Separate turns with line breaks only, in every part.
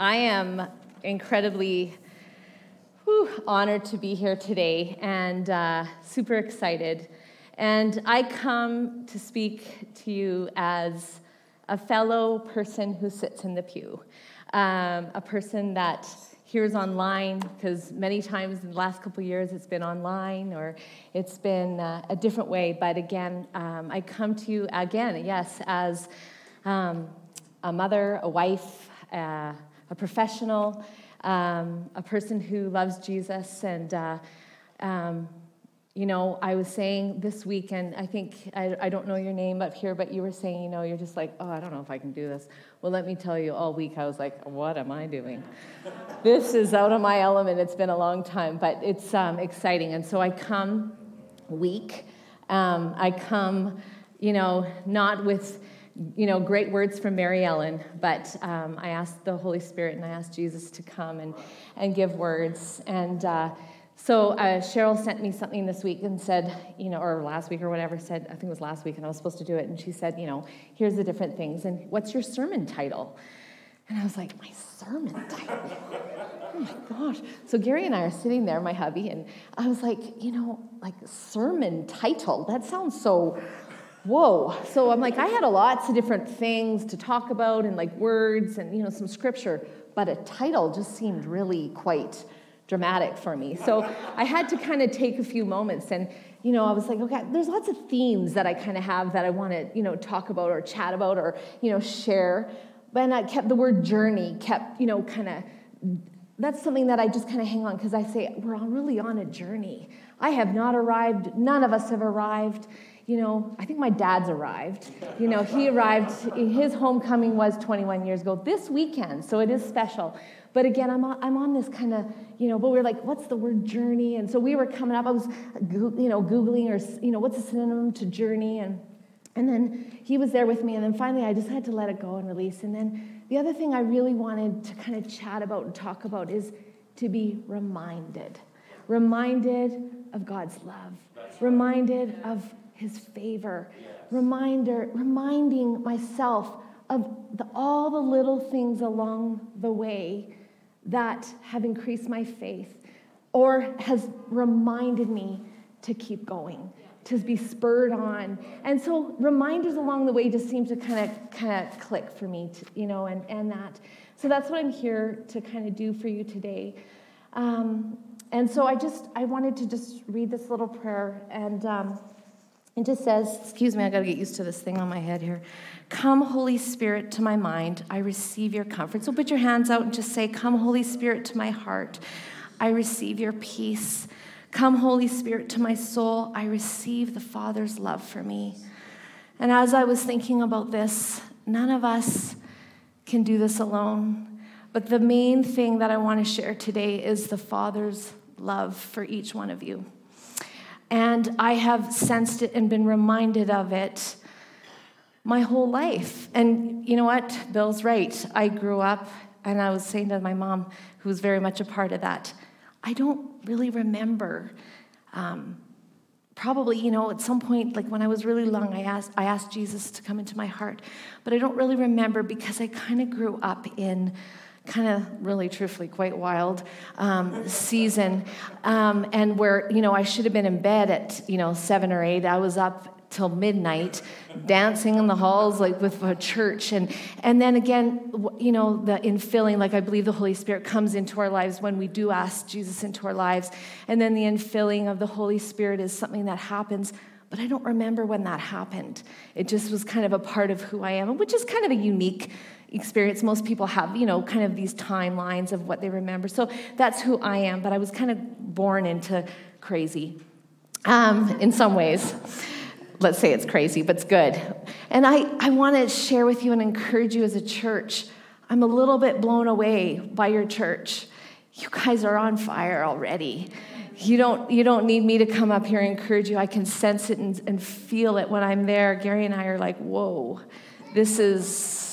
I am incredibly whew, honored to be here today and uh, super excited. And I come to speak to you as a fellow person who sits in the pew, um, a person that hears online, because many times in the last couple years it's been online or it's been uh, a different way. But again, um, I come to you again, yes, as um, a mother, a wife, uh, a professional, um, a person who loves Jesus. And, uh, um, you know, I was saying this week, and I think, I, I, don't know your name up here, but you were saying, you know, you're just like, oh, I don't know if I can do this. Well, let me tell you, all week I was like, what am I doing? this is out of my element. It's been a long time, but it's um, exciting. And so I come weak. Um, I come, you know, not with you know, great words from Mary Ellen, but um, I asked the Holy Spirit and I asked Jesus to come and, and give words. And uh, so uh, Cheryl sent me something this week and said, you know, or last week or whatever, said, I think it was last week, and I was supposed to do it. And she said, you know, here's the different things. And what's your sermon title? And I was like, my sermon title? Oh my gosh. So Gary and I are sitting there, my hubby, and I was like, you know, like sermon title, that sounds so whoa. So I'm like, I had a lots of different things to talk about and like words and, you know, some scripture, but a title just seemed really quite dramatic for me. So I had to kind of take a few moments and, you know, I was like, okay, there's lots of themes that I kind of have that I want to, you know, talk about or chat about or, you know, share. But I kept the word journey, kept, you know, kind of, that's something that I just kind of hang on because I say, we're all really on a journey. I have not arrived, none of us have arrived you know, I think my dad's arrived. You know, he arrived, his homecoming was 21 years ago this weekend, so it is special. But again, I'm on, I'm on this kind of, you know, but we are like, what's the word journey? And so we were coming up, I was, you know, Googling or, you know, what's a synonym to journey? And, and then he was there with me. And then finally, I just had to let it go and release. And then the other thing I really wanted to kind of chat about and talk about is to be reminded. Reminded of God's love, reminded of his favor. Yes. Reminder, reminding myself of the, all the little things along the way that have increased my faith or has reminded me to keep going to be spurred on and so reminders along the way just seem to kind of kind of click for me to, you know and and that so that's what i'm here to kind of do for you today um, and so i just i wanted to just read this little prayer and um, it just says, excuse me, I got to get used to this thing on my head here. Come, Holy Spirit, to my mind. I receive your comfort. So put your hands out and just say, Come, Holy Spirit, to my heart. I receive your peace. Come, Holy Spirit, to my soul. I receive the Father's love for me. And as I was thinking about this, none of us can do this alone. But the main thing that I want to share today is the Father's love for each one of you. And I have sensed it and been reminded of it my whole life. And you know what? Bill's right. I grew up, and I was saying to my mom, who was very much a part of that, I don't really remember. Um, probably, you know, at some point, like when I was really young, I asked, I asked Jesus to come into my heart. But I don't really remember because I kind of grew up in kind of really truthfully quite wild um, season. Um, and where you know i should have been in bed at you know seven or eight. I was up till midnight dancing in the halls like with a church. And and then again you know the infilling like i believe the holy spirit comes into our lives when we do ask jesus into our lives. And then the infilling of the holy spirit is something that happens but i don't remember when that happened. It just was kind of a part of who i am which is kind of a unique experience. Most people have, you know, kind of these timelines of what they remember. So that's who I am, but I was kind of born into crazy um, in some ways. Let's say it's crazy, but it's good. And I, I want to share with you and encourage you as a church. I'm a little bit blown away by your church. You guys are on fire already. You don't, you don't need me to come up here and encourage you. I can sense it and, and feel it when I'm there. Gary and I are like, whoa, this is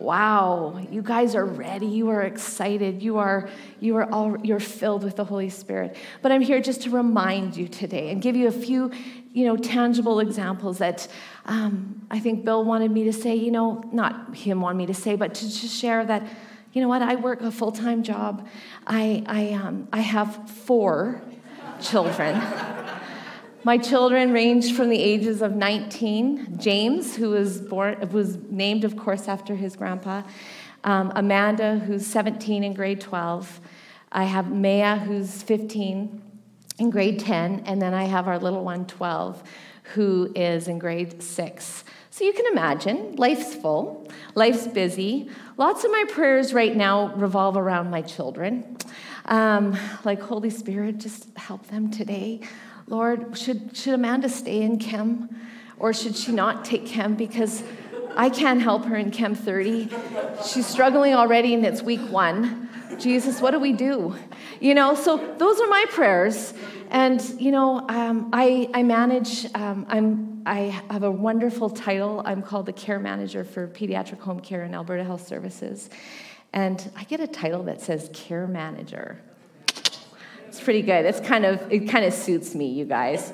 wow you guys are ready you are excited you are you are all you're filled with the holy spirit but i'm here just to remind you today and give you a few you know tangible examples that um, i think bill wanted me to say you know not him wanted me to say but to just share that You know what? I work a full time job. I, I, um, I have four children. My children range from the ages of 19, James, who was, born, was named, of course, after his grandpa, um, Amanda, who's 17 in grade 12. I have Maya, who's 15 in grade 10, and then I have our little one, 12, who is in grade 6. So you can imagine, life's full, life's busy. Lots of my prayers right now revolve around my children. Um, like, Holy Spirit, just help them today. Lord, should, should Amanda stay in Chem or should she not take Chem? Because I can't help her in Chem 30. She's struggling already and it's week one. Jesus, what do we do? You know, so those are my prayers. And, you know, um, I, I manage, um, I'm, I have a wonderful title. I'm called the care manager for pediatric home care in Alberta Health Services. And I get a title that says care manager. It's pretty good. It's kind of, it kind of suits me, you guys.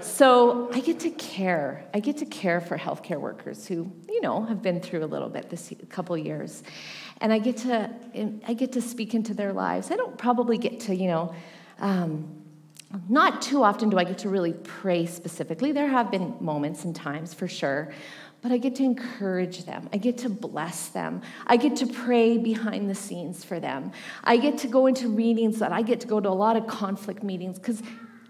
So I get to care. I get to care for healthcare workers who, you know, have been through a little bit this couple years, and I get to I get to speak into their lives. I don't probably get to, you know, um, not too often do I get to really pray specifically. There have been moments and times for sure, but I get to encourage them. I get to bless them. I get to pray behind the scenes for them. I get to go into meetings that I get to go to a lot of conflict meetings because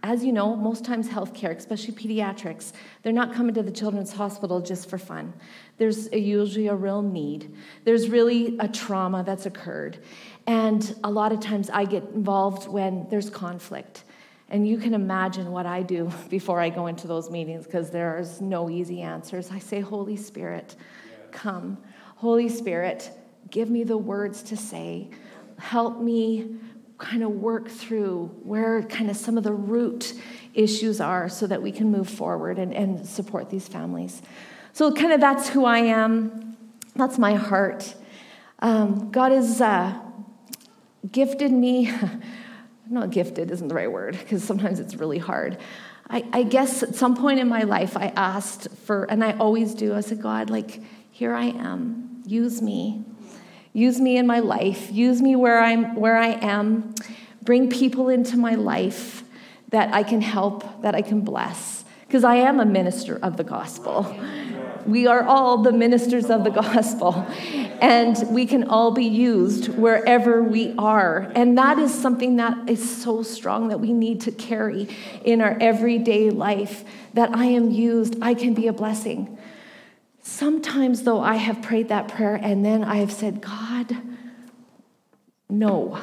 as you know, most times healthcare, especially pediatrics, they're not coming to the children's hospital just for fun. There's a, usually a real need. There's really a trauma that's occurred. And a lot of times I get involved when there's conflict. And you can imagine what I do before I go into those meetings because there's no easy answers. I say, Holy Spirit, come. Holy Spirit, give me the words to say. Help me kind of work through where kind of some of the root issues are so that we can move forward and, and support these families. So, kind of that's who I am. That's my heart. Um, God has uh, gifted me. Not gifted isn't the right word because sometimes it's really hard. I, I guess at some point in my life, I asked for, and I always do, I said, God, like, here I am. Use me. Use me in my life. Use me where I'm where I am. Bring people into my life that I can help, that I can bless. Because I am a minister of the gospel. We are all the ministers of the gospel. And we can all be used wherever we are. And that is something that is so strong that we need to carry in our everyday life that I am used, I can be a blessing. Sometimes, though, I have prayed that prayer and then I have said, God, no,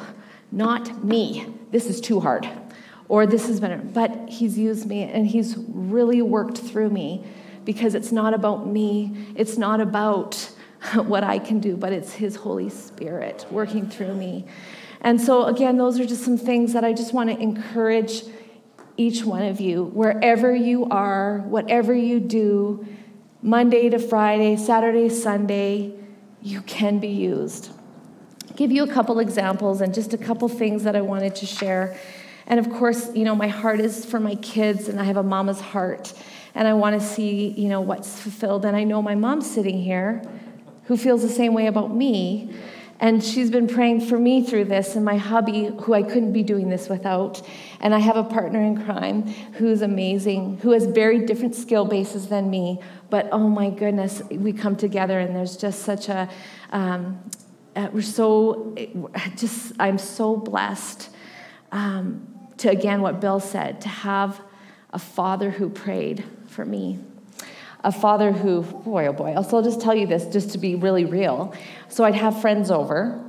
not me. This is too hard. Or this has been, but He's used me and He's really worked through me because it's not about me. It's not about what I can do, but it's His Holy Spirit working through me. And so, again, those are just some things that I just want to encourage each one of you, wherever you are, whatever you do Monday to Friday, Saturday, Sunday, you can be used. Give you a couple examples and just a couple things that I wanted to share. And of course, you know, my heart is for my kids and I have a mama's heart and I want to see, you know, what's fulfilled. And I know my mom's sitting here who feels the same way about me. And she's been praying for me through this, and my hubby, who I couldn't be doing this without. And I have a partner in crime who's amazing, who has very different skill bases than me. But oh my goodness, we come together, and there's just such a, um, uh, we're so, just, I'm so blessed um, to, again, what Bill said, to have a father who prayed for me a father who, boy, oh boy, also I'll just tell you this just to be really real. So I'd have friends over,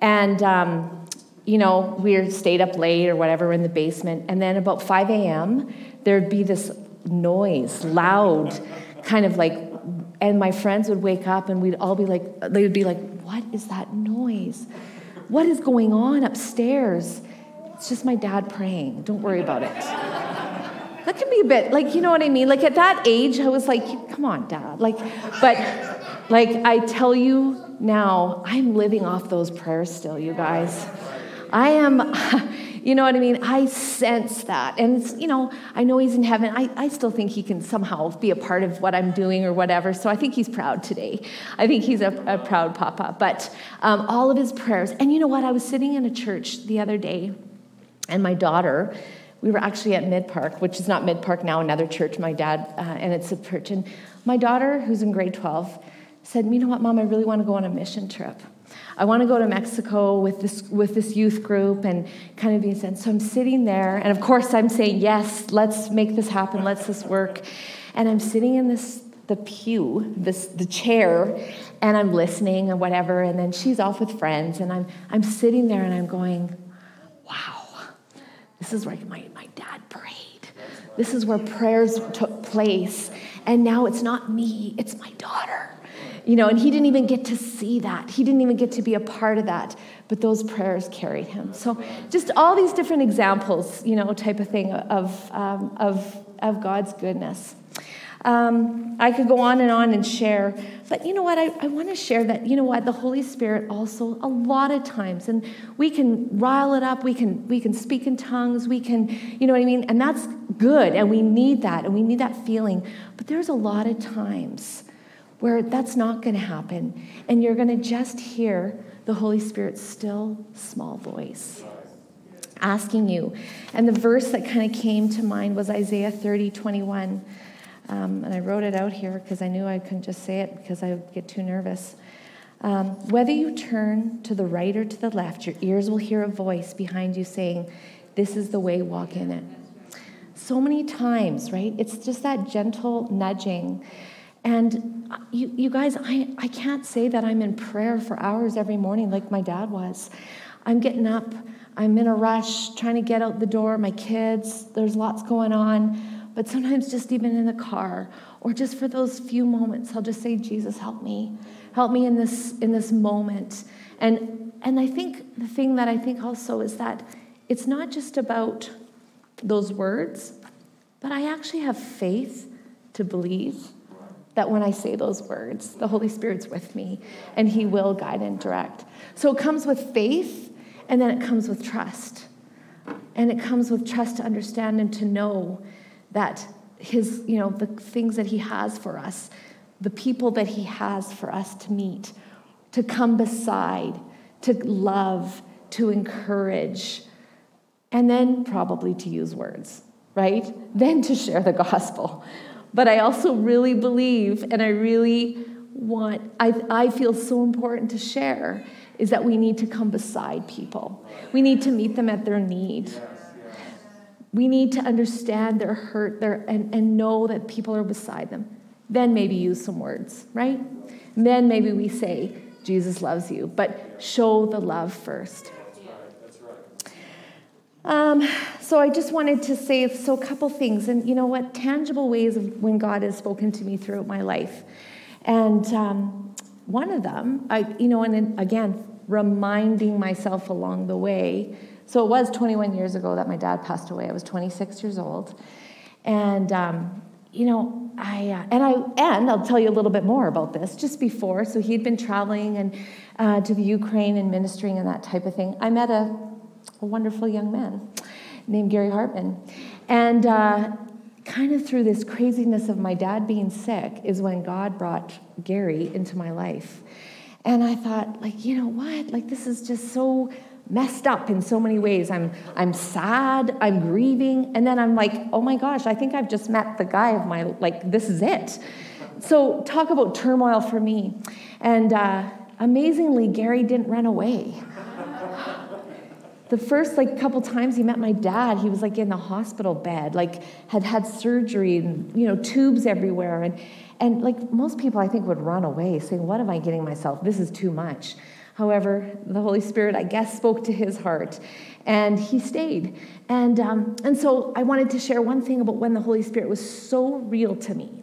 and, um, you know, we stayed up late or whatever in the basement, and then about 5 a.m., there'd be this noise, loud, kind of like, and my friends would wake up and we'd all be like, they would be like, what is that noise? What is going on upstairs? It's just my dad praying. Don't worry about it that can be a bit like you know what i mean like at that age i was like come on dad like but like i tell you now i'm living off those prayers still you guys I am, you know what I mean? I sense that. And, it's, you know, I know he's in heaven. I, I still think he can somehow be a part of what I'm doing or whatever. So I think he's proud today. I think he's a, a proud papa. But um, all of his prayers. And you know what? I was sitting in a church the other day, and my daughter, we were actually at Mid Park, which is not Mid Park now, another church, my dad, uh, and it's a church. And my daughter, who's in grade 12, said, You know what, mom, I really want to go on a mission trip. I want to go to Mexico with this, with this youth group and kind of be sent. So I'm sitting there, and of course I'm saying, Yes, let's make this happen, let's this work. And I'm sitting in this the pew, this the chair, and I'm listening and whatever, and then she's off with friends, and I'm I'm sitting there and I'm going, Wow, this is where my, my dad prayed. This is where prayers took place. And now it's not me, it's my daughter. You know, and he didn't even get to see that. He didn't even get to be a part of that. But those prayers carried him. So just all these different examples, you know, type of thing of, um, of, of God's goodness. Um, I could go on and on and share, but you know what? I, I want to share that, you know what? The Holy Spirit also, a lot of times, and we can rile it up, we can, we can speak in tongues, we can, you know what I mean? And that's good, and we need that, and we need that feeling. But there's a lot of times where that's not going to happen, and you're going to just hear the Holy Spirit's still small voice asking you. And the verse that kind of came to mind was Isaiah 30 21. Um, and I wrote it out here because I knew I couldn't just say it because I would get too nervous. Um, whether you turn to the right or to the left, your ears will hear a voice behind you saying, This is the way, walk in it. So many times, right? It's just that gentle nudging. And you, you guys, I, I can't say that I'm in prayer for hours every morning like my dad was. I'm getting up, I'm in a rush, trying to get out the door, my kids, there's lots going on but sometimes just even in the car or just for those few moments, I'll just say, Jesus, help me. Help me in this, in this moment. And, and I think the thing that I think also is that it's not just about those words, but I actually have faith to believe that when I say those words, the Holy Spirit's with me and He will guide and direct. So it comes with faith and then it comes with trust. And it comes with trust to understand and to know that his, you know, the things that he has for us, the people that he has for us to meet, to come beside, to love, to encourage, and then probably to use words, right? Then to share the gospel. But I also really believe, and I really want, I, I feel so important to share, is that we need to come beside people. We need to meet them at their need. We need to understand their hurt their, and, and know that people are beside them. Then maybe use some words, right? then maybe we say, Jesus loves you, but show the love first. Um, so I just wanted to say so a couple things, and you know what, tangible ways of when God has spoken to me throughout my life, and um, one of them, I you know, and again reminding myself along the way so it was 21 years ago that my dad passed away. I was 26 years old. And, um, you know, I, uh, and I, and I'll tell you a little bit more about this just before. So he had been traveling and uh, to the Ukraine and ministering and that type of thing. I met a, a wonderful young man named Gary Hartman. And uh, kind of through this craziness of my dad being sick is when God brought Gary into my life. And I thought, like, you know what? Like, this is just so messed up in so many ways. I'm, I'm sad, I'm grieving, and then I'm like, oh my gosh, I think I've just met the guy of my, like, this is it. So, talk about turmoil for me. And uh, amazingly, Gary didn't run away. The first like couple times he met my dad, he was like in the hospital bed, like had had surgery and you know tubes everywhere, and and like most people I think would run away, saying, "What am I getting myself? This is too much." However, the Holy Spirit, I guess, spoke to his heart and he stayed. And, um, and so I wanted to share one thing about when the Holy Spirit was so real to me.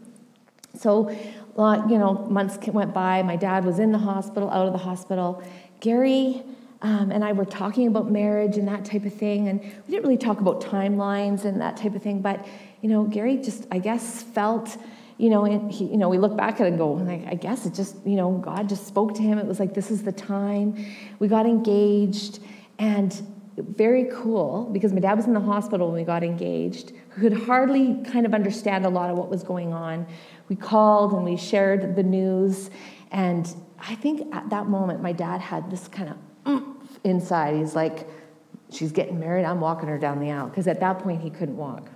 So, uh, you know, months went by. My dad was in the hospital, out of the hospital. Gary um, and I were talking about marriage and that type of thing. And we didn't really talk about timelines and that type of thing. But, you know, Gary just, I guess, felt you know, and he, you know, we look back at it and go, I guess it just, you know, God just spoke to him. It was like, this is the time. We got engaged. And very cool because my dad was in the hospital when we got engaged, could hardly kind of understand a lot of what was going on. We called and we shared the news. And I think at that moment, my dad had this kind of inside. He's like, she's getting married, I'm walking her down the aisle. Because at that point, he couldn't walk.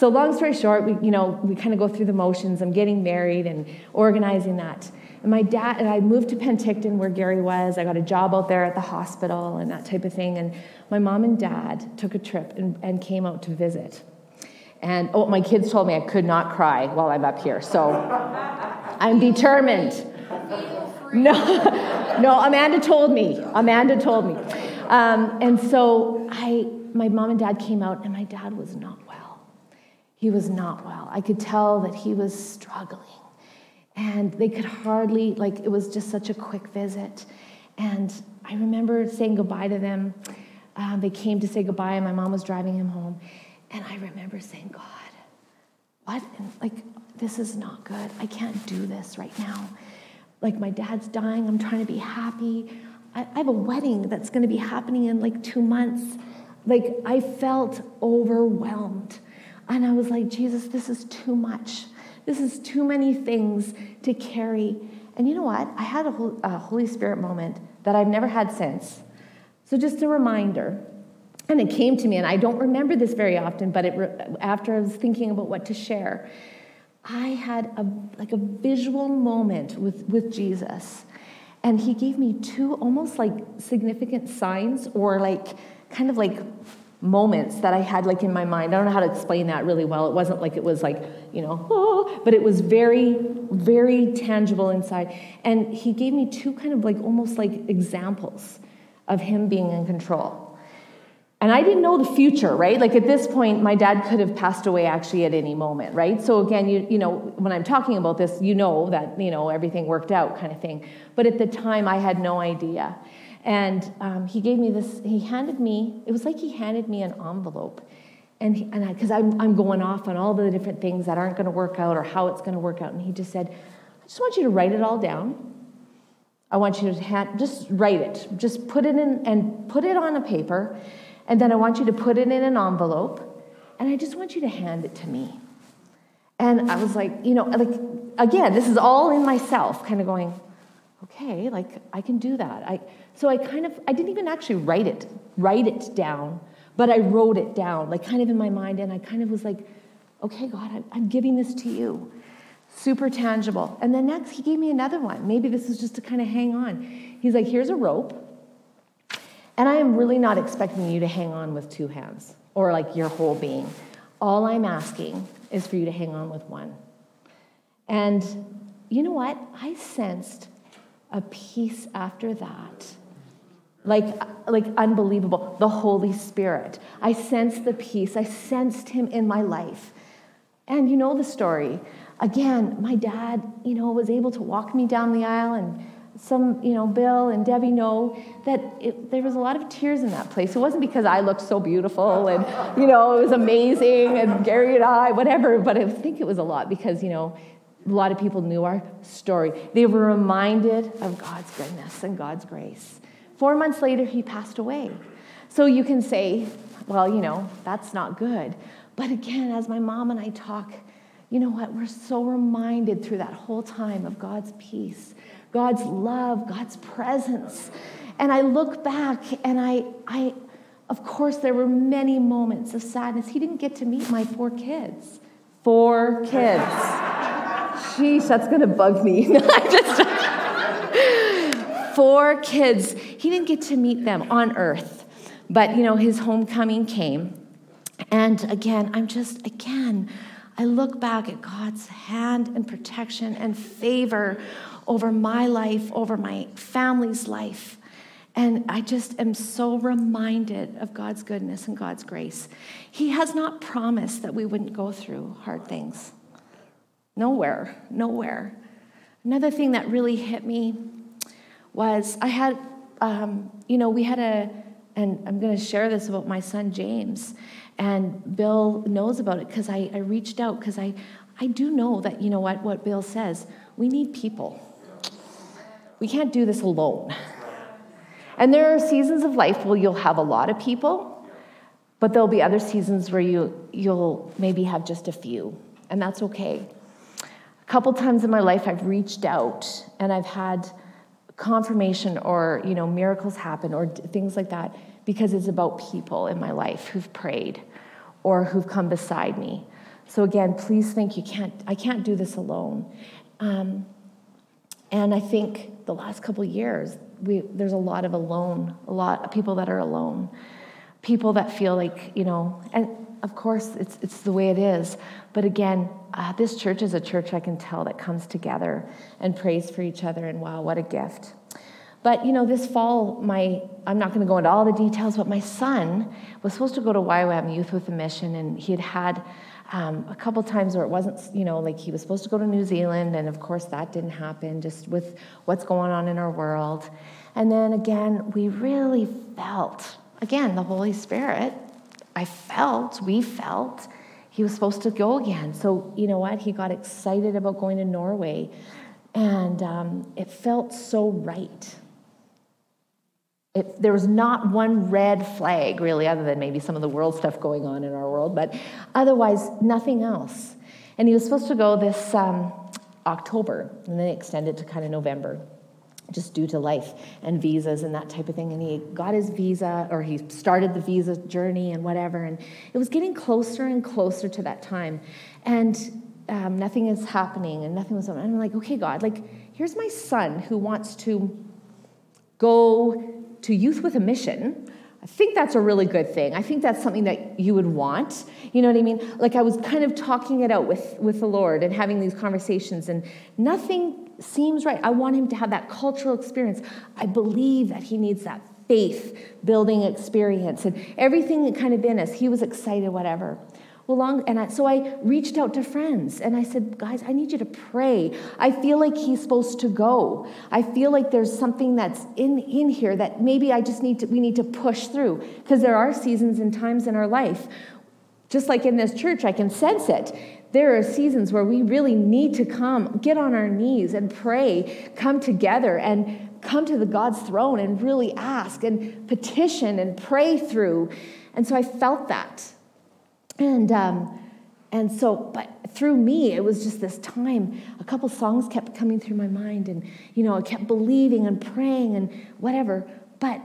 So long story short, we, you know, we kind of go through the motions. I'm getting married and organizing that. And my dad, and I moved to Penticton where Gary was. I got a job out there at the hospital and that type of thing. And my mom and dad took a trip and, and came out to visit. And oh, my kids told me I could not cry while I'm up here. So I'm determined. No, no, Amanda told me. Amanda told me. Um, and so I, my mom and dad came out, and my dad was not. He was not well. I could tell that he was struggling. And they could hardly, like, it was just such a quick visit. And I remember saying goodbye to them. Um, they came to say goodbye, and my mom was driving him home. And I remember saying, God, what? And like, this is not good. I can't do this right now. Like, my dad's dying. I'm trying to be happy. I, I have a wedding that's going to be happening in like two months. Like, I felt overwhelmed. And I was like, Jesus, this is too much. This is too many things to carry. And you know what? I had a, Holy Spirit moment that I've never had since. So, just a reminder. And it came to me, and I don't remember this very often, but after I was thinking about what to share, I had a, like a visual moment with, with Jesus. And he gave me two almost like significant signs or like kind of like moments that I had like in my mind. I don't know how to explain that really well. It wasn't like it was like, you know, oh, but it was very, very tangible inside. And he gave me two kind of like almost like examples of him being in control. And I didn't know the future, right? Like at this point, my dad could have passed away actually at any moment, right? So again, you, you know, when I'm talking about this, you know that, you know, everything worked out kind of thing. But at the time, I had no idea. And um, he gave me this, he handed me, it was like he handed me an envelope. And because I'm, I'm going off on all the different things that aren't going to work out or how it's going to work out. And he just said, I just want you to write it all down. I want you to just write it. Just put it in and put it on a paper. And then I want you to put it in an envelope. And I just want you to hand it to me. And I was like, you know, like, again, this is all in myself, kind of going, okay, like I can do that. I, so I kind of, I didn't even actually write it, write it down, but I wrote it down, like kind of in my mind, and I kind of was like, okay, God, I'm, I'm giving this to you. Super tangible. And then next, he gave me another one. Maybe this is just to kind of hang on. He's like, here's a rope, and I am really not expecting you to hang on with two hands or like your whole being. All I'm asking is for you to hang on with one. And you know what? I sensed a peace after that. Like like unbelievable. The holy spirit. I sensed the peace. I sensed him in my life. And you know the story. Again my dad you know was able to walk me down the aisle and some you know bill and debbie know that it, there was a lot of tears in that place. It wasn't because i looked so beautiful and you know it was amazing and gary and i whatever but i think it was a lot because you know a lot of people knew our story they were reminded of god's goodness and god's grace Four months later, he passed away. So you can say, well, you know, that's not good. But again, as my mom and I talk, you know what? We're so reminded through that whole time of God's peace, God's love, God's presence. And I look back and I, I, of course, there were many moments of sadness. He didn't get to meet my four kids. Four kids. Sheesh, that's going to bug me. just, four kids. He didn't get to meet them on earth, but you know, his homecoming came. And again, I'm just, again, I look back at God's hand and protection and favor over my life, over my family's life. And I just am so reminded of God's goodness and God's grace. He has not promised that we wouldn't go through hard things. Nowhere, nowhere. Another thing that really hit me was I had, um, you know, we had a, and I'm going to share this about my son James, and Bill knows about it because I, I reached out because I, I do know that, you know what, what Bill says, we need people. We can't do this alone. And there are seasons of life where you'll have a lot of people, but there'll be other seasons where you, you'll maybe have just a few, and that's okay. Couple times in my life, I've reached out and I've had confirmation or you know miracles happen or things like that because it's about people in my life who've prayed or who've come beside me. So again, please think you can't. I can't do this alone. Um, and I think the last couple years, we, there's a lot of alone, a lot of people that are alone, people that feel like you know. And of course, it's it's the way it is. But again, uh, this church is a church I can tell that comes together and prays for each other. And wow, what a gift! But you know, this fall, my I'm not going to go into all the details, but my son was supposed to go to YWAM Youth with a Mission, and he had had um, a couple times where it wasn't, you know, like he was supposed to go to New Zealand, and of course that didn't happen, just with what's going on in our world. And then again, we really felt, again, the Holy Spirit. I felt, we felt, he was supposed to go again. So you know what? He got excited about going to Norway, and um, it felt so right. It, there was not one red flag, really, other than maybe some of the world stuff going on in our world, but otherwise, nothing else. And he was supposed to go this um, October, and then extended to kind of November, just due to life and visas and that type of thing. And he got his visa, or he started the visa journey and whatever. And it was getting closer and closer to that time. And um, nothing is happening, and nothing was. And I'm like, okay, God, like, here's my son who wants to go to youth with a mission, I think that's a really good thing. I think that's something that you would want. You know what I mean? Like I was kind of talking it out with, with the Lord and having these conversations, and nothing seems right. I want him to have that cultural experience. I believe that he needs that faith building experience and everything that kind of in us. He was excited, whatever. Well, long, and I, so I reached out to friends and I said, guys, I need you to pray. I feel like he's supposed to go. I feel like there's something that's in, in here that maybe I just need to, we need to push through. Because there are seasons and times in our life, just like in this church, I can sense it. There are seasons where we really need to come, get on our knees and pray, come together and come to the God's throne and really ask and petition and pray through. And so I felt that. And, um, and so, but through me, it was just this time. A couple songs kept coming through my mind, and, you know, I kept believing and praying and whatever. But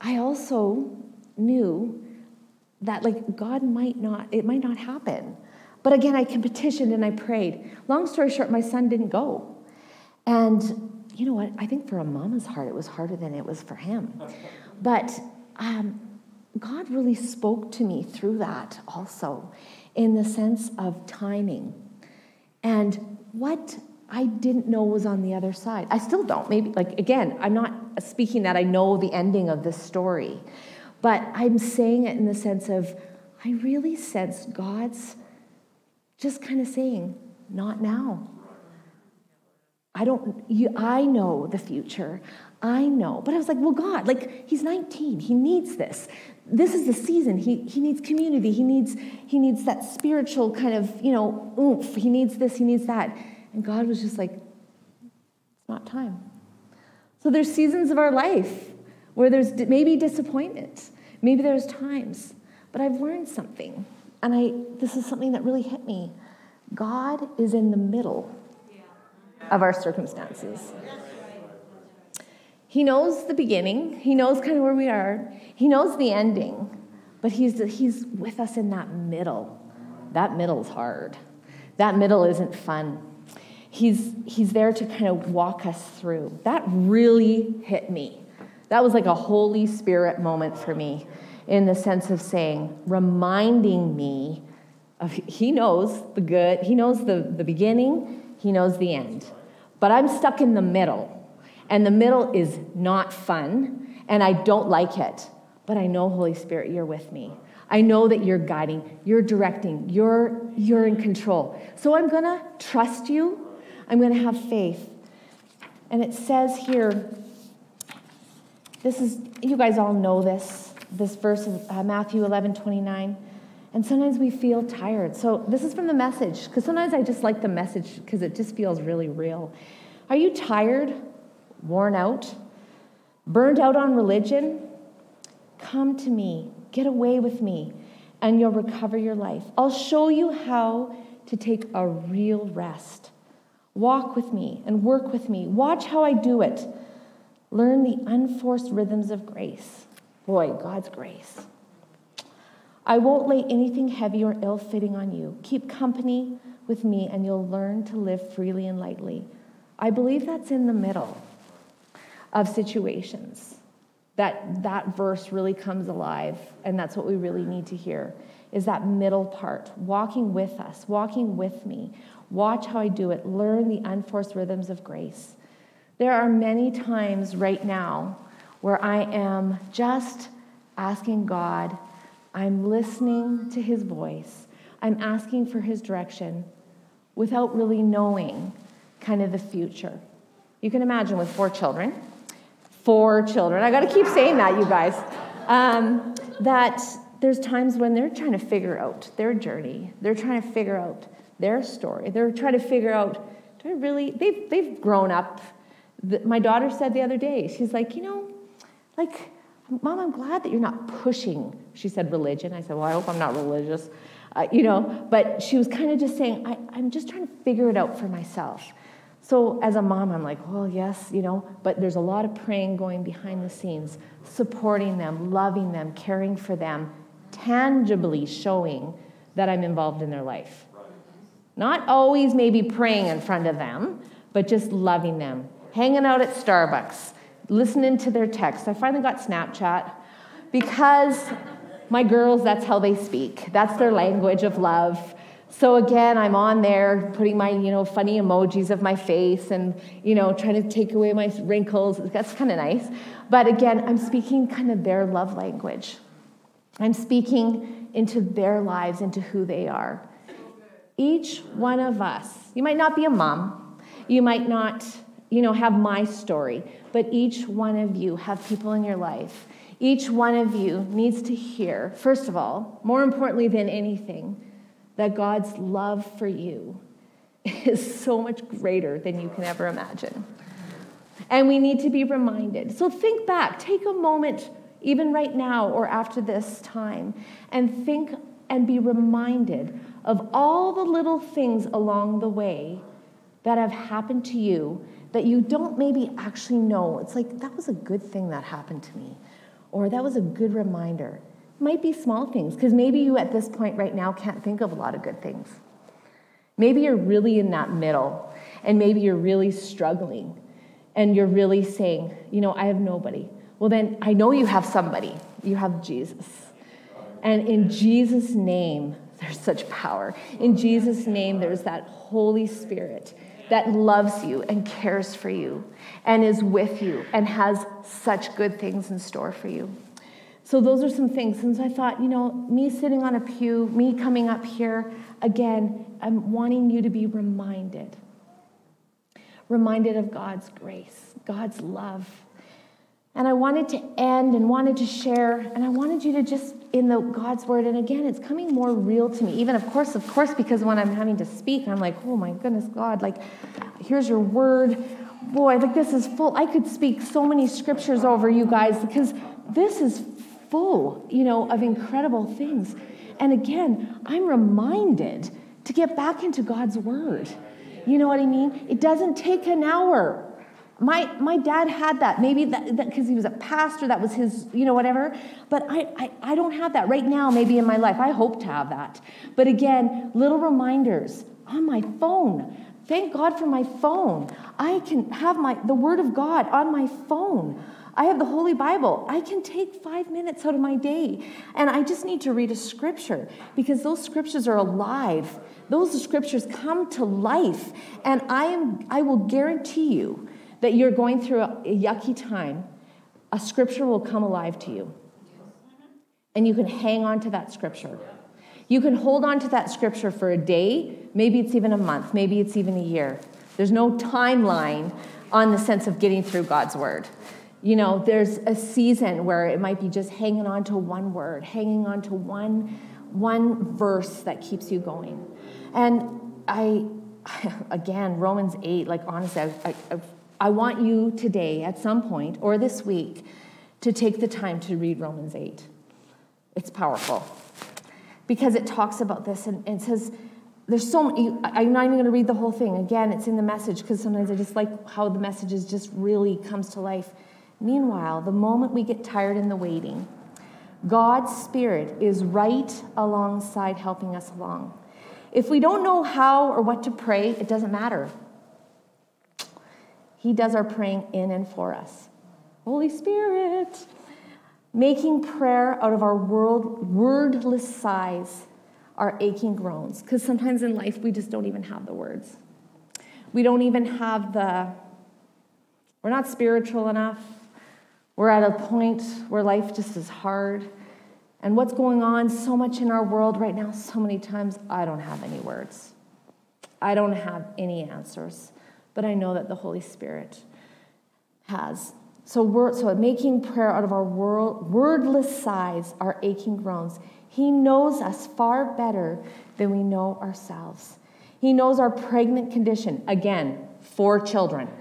I also knew that, like, God might not, it might not happen. But again, I petitioned and I prayed. Long story short, my son didn't go. And you know what? I think for a mama's heart, it was harder than it was for him. But um, God really spoke to me through that also in the sense of timing and what I didn't know was on the other side. I still don't. Maybe, like, again, I'm not speaking that I know the ending of this story, but I'm saying it in the sense of I really sense God's just kind of saying, not now. I don't, you, I know the future. I know. But I was like, well, God, like, he's 19. He needs this. This is the season. He, he needs community. He needs he needs that spiritual kind of you know oomph. He needs this. He needs that. And god was just like it's not time. So there's seasons of our life where there's maybe disappointment. Maybe there's times. But i've learned something and i this is something that really hit me god is in the middle of our circumstances he knows the beginning, He knows kind of where we are, He knows the ending, but He's, he's with us in that middle. That middle's hard. That middle isn't fun. He's, he's there to kind of walk us through. That really hit me. That was like a Holy Spirit moment for me in the sense of saying, reminding me of He knows the good, He knows the, the beginning, He knows the end. But I'm stuck in the middle. And the middle is not fun, and I don't like it. But I know, Holy Spirit, you're with me. I know that you're guiding, you're directing, you're, you're in control. So I'm to trust you. I'm to have faith. And it says here, this is, you guys all know this, this verse of uh, Matthew 11 29. And sometimes we feel tired. So this is from the message, because sometimes I just like the message because it just feels really real. Are you tired? worn out, Burned out on religion? Come to me, get away with me, and you'll recover your life. I'll show you how to take a real rest. Walk with me and work with me. Watch how I do it. Learn the unforced rhythms of grace. Boy, God's grace. I won't lay anything heavy or ill fitting on you. Keep company with me, and you'll learn to live freely and lightly. I believe that's in the middle of situations that that verse really comes alive and that's what we really need to hear is that middle part walking with us walking with me watch how i do it learn the unforced rhythms of grace there are many times right now where i am just asking god i'm listening to his voice i'm asking for his direction without really knowing kind of the future you can imagine with four children four children. I got to keep saying that, you guys. Um, that there's times when they're trying to figure out their journey. They're trying to figure out their story. They're trying to figure out, do I really, they've, they've grown up. The, my daughter said the other day, she's like, you know, like, Mom, I'm glad that you're not pushing, she said, religion. I said, well, I hope I'm not religious. Uh, you know, but she was kind of just saying, I, I'm just trying to figure it out for myself. So as a mom, I'm like, well, yes, you know, but there's a lot of praying going behind the scenes, supporting them, loving them, caring for them, tangibly showing that I'm involved in their life. Not always maybe praying in front of them, but just loving them, hanging out at Starbucks, listening to their texts. I finally got Snapchat because my girls, that's how they speak. That's their language of love. So again, I'm on there putting my, you know, funny emojis of my face and, you know, trying to take away my wrinkles. That's kind of nice. But again, I'm speaking kind of their love language. I'm speaking into their lives, into who they are. Each one of us, you might not be a mom, you might not, you know, have my story, but each one of you have people in your life. Each one of you needs to hear, first of all, more importantly than anything, that God's love for you is so much greater than you can ever imagine. And we need to be reminded. So think back, take a moment, even right now or after this time, and think and be reminded of all the little things along the way that have happened to you that you don't maybe actually know. It's like, that was a good thing that happened to me, or that was a good reminder might be small things, because maybe you at this point right now can't think of a lot of good things. Maybe you're really in that middle, and maybe you're really struggling, and you're really saying, you know, I have nobody. Well, then I know you have somebody. You have Jesus. And in Jesus' name, there's such power. In Jesus' name, there's that Holy Spirit that loves you and cares for you and is with you and has such good things in store for you. So those are some things. And so I thought, you know, me sitting on a pew, me coming up here, again, I'm wanting you to be reminded. Reminded of God's grace, God's love. And I wanted to end and wanted to share, and I wanted you to just in the God's word. And again, it's coming more real to me. Even of course, of course, because when I'm having to speak, I'm like, oh my goodness, God, like, here's your word. Boy, like this is full. I could speak so many scriptures over you guys because this is full, you know, of incredible things. And again, I'm reminded to get back into God's word. You know what I mean? It doesn't take an hour. My, my dad had that, maybe that because he was a pastor, that was his, you know, whatever. But I, I, I don't have that right now, maybe in my life. I hope to have that. But again, little reminders on my phone. Thank God for my phone. I can have my the word of God on my phone. I have the Holy Bible. I can take five minutes out of my day and I just need to read a scripture because those scriptures are alive. Those scriptures come to life. And I, am, I will guarantee you that you're going through a, yucky time, a scripture will come alive to you. And you can hang on to that scripture. You can hold on to that scripture for a day, maybe it's even a month, maybe it's even a year. There's no timeline on the sense of getting through God's word. You know, there's a season where it might be just hanging on to one word, hanging on to one, one verse that keeps you going. And I, again, Romans 8, like honestly, I, I, I want you today, at some point, or this week, to take the time to read Romans 8. It's powerful because it talks about this and, says, there's so many, I'm not even going to read the whole thing. Again, it's in the message because sometimes I just like how the messages just really comes to life. Meanwhile, the moment we get tired in the waiting, God's Spirit is right alongside helping us along. If we don't know how or what to pray, it doesn't matter. He does our praying in and for us. Holy Spirit, making prayer out of our world, wordless sighs, our aching groans. Because sometimes in life we just don't even have the words. We don't even have the, we're not spiritual enough. We're at a point where life just is hard. And what's going on so much in our world right now, so many times, I don't have any words. I don't have any answers. But I know that the Holy Spirit has. So, we're, so making prayer out of our world, wordless sighs, our aching groans. He knows us far better than we know ourselves. He knows our pregnant condition. Again, four children.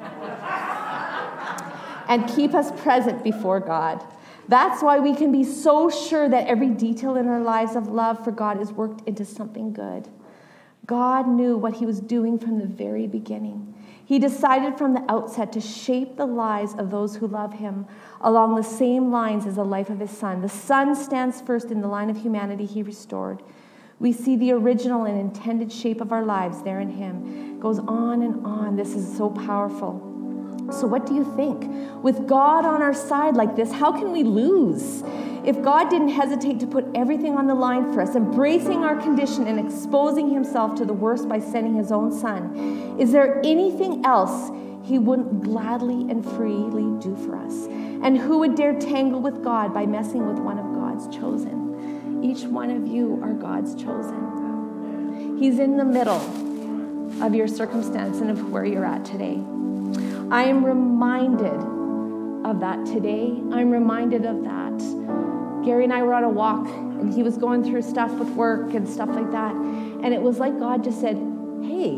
and keep us present before God. That's why we can be so sure that every detail in our lives of love for God is worked into something good. God knew what He was doing from the very beginning. He decided from the outset to shape the lives of those who love him along the same lines as the life of his son. The son stands first in the line of humanity he restored. We see the original and intended shape of our lives there in him. It goes on and on. This is so powerful. So, what do you think? With God on our side like this, how can we lose? If God didn't hesitate to put everything on the line for us, embracing our condition and exposing himself to the worst by sending his own son, is there anything else he wouldn't gladly and freely do for us? And who would dare tangle with God by messing with one of God's chosen? Each one of you are God's chosen. He's in the middle of your circumstance and of where you're at today. I am reminded of that today. I'm reminded of that. Gary and I were on a walk, and he was going through stuff with work and stuff like that. And it was like God just said, Hey,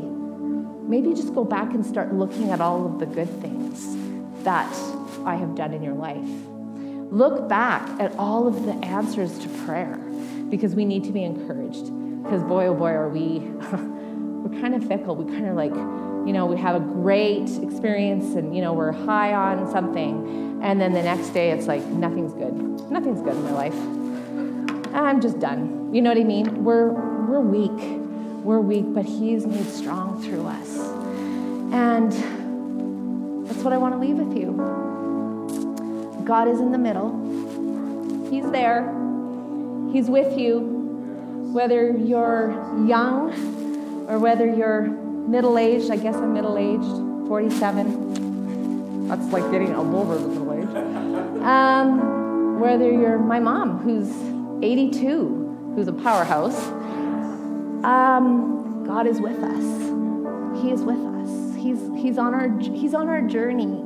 maybe just go back and start looking at all of the good things that I have done in your life. Look back at all of the answers to prayer because we need to be encouraged. Because boy, oh boy, are we, we're kind of fickle. We kind of like, you know, we have a great experience and, you know, we're high on something. And then the next day it's like, nothing's good. Nothing's good in my life. I'm just done. You know what I mean? We're, we're weak. We're weak, but He's made strong through us. And that's what I want to leave with you. God is in the middle, He's there, He's with you, whether you're young or whether you're middle aged. I guess I'm middle aged, 47. That's like getting a over the middle age. Um, whether you're my mom, who's 82, who's a powerhouse, um, God is with us. He is with us. He's, he's, on our, he's on our journey.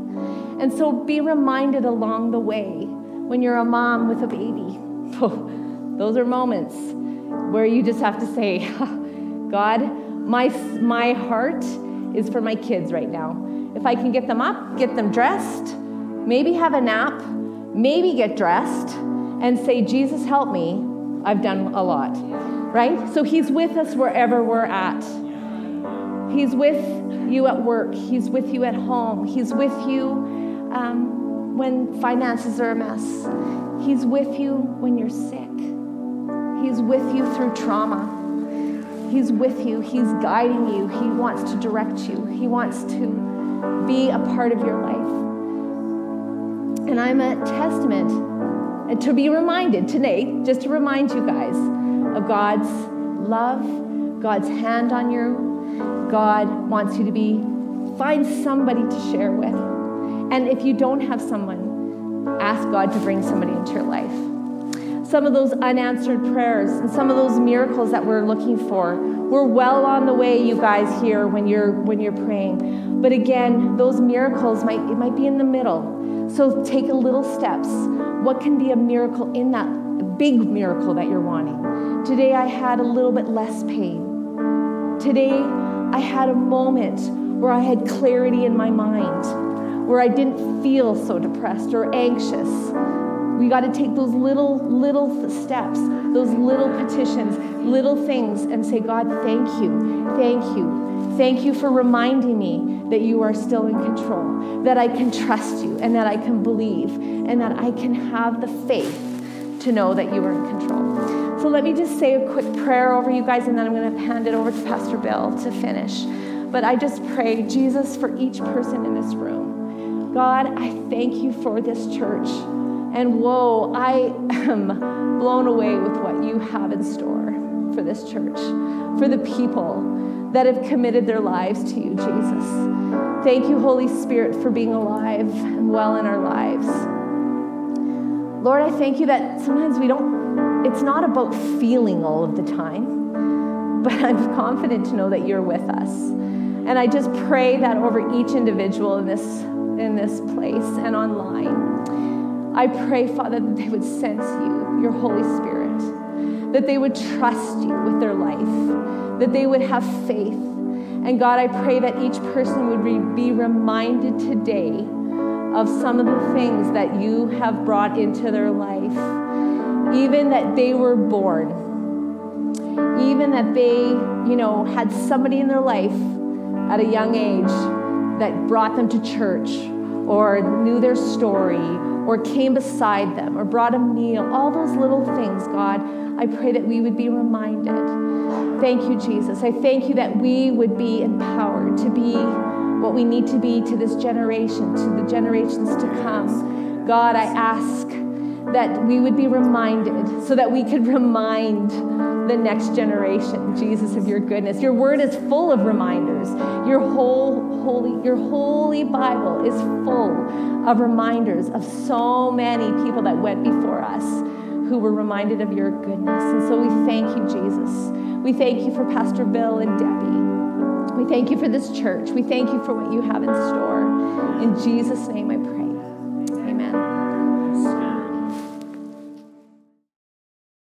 And so be reminded along the way when you're a mom with a baby. those are moments where you just have to say, God, my, my heart is for my kids right now. If I can get them up, get them dressed, maybe have a nap, maybe get dressed, and say, Jesus, help me, I've done a lot. Right? So He's with us wherever we're at. He's with you at work, He's with you at home, He's with you um, when finances are a mess, He's with you when you're sick, He's with you through trauma. He's with you, He's guiding you, He wants to direct you, He wants to be a part of your life. And I'm a testament and to be reminded today, just to remind you guys of God's love, God's hand on you. God wants you to be, find somebody to share with. And if you don't have someone, ask God to bring somebody into your life some of those unanswered prayers and some of those miracles that we're looking for. We're well on the way, you guys, here when you're when you're praying. But again, those miracles might it might be in the middle. So take a little steps. What can be a miracle in that big miracle that you're wanting? Today I had a little bit less pain. Today I had a moment where I had clarity in my mind. where I didn't feel so depressed or anxious. We got to take those little, little steps, those little petitions, little things, and say, God, thank you, thank you, thank you for reminding me that you are still in control, that I can trust you, and that I can believe, and that I can have the faith to know that you are in control. So let me just say a quick prayer over you guys, and then I'm going to hand it over to Pastor Bill to finish. But I just pray, Jesus, for each person in this room. God, I thank you for this church. And whoa, I am blown away with what you have in store for this church, for the people that have committed their lives to you, Jesus. Thank you, Holy Spirit, for being alive and well in our lives. Lord, I thank you that sometimes we don't, it's not about feeling all of the time, but I'm confident to know that you're with us. And I just pray that over each individual in this, in this place and online. I pray, Father, that they would sense you, your Holy Spirit, that they would trust you with their life, that they would have faith. And God, I pray that each person would be reminded today of some of the things that you have brought into their life, even that they were born, even that they, you know, had somebody in their life at a young age that brought them to church or knew their story or came beside them or brought a meal, all those little things, God, I pray that we would be reminded. Thank you, Jesus. I thank you that we would be empowered to be what we need to be to this generation, to the generations to come. God, I ask that we would be reminded so that we could remind the next generation, Jesus, of your goodness. Your word is full of reminders. Your whole holy, your holy Bible is full of reminders of so many people that went before us who were reminded of your goodness. And so we thank you, Jesus. We thank you for Pastor Bill and Debbie. We thank you for this church. We thank you for what you have in store. In Jesus' name I pray.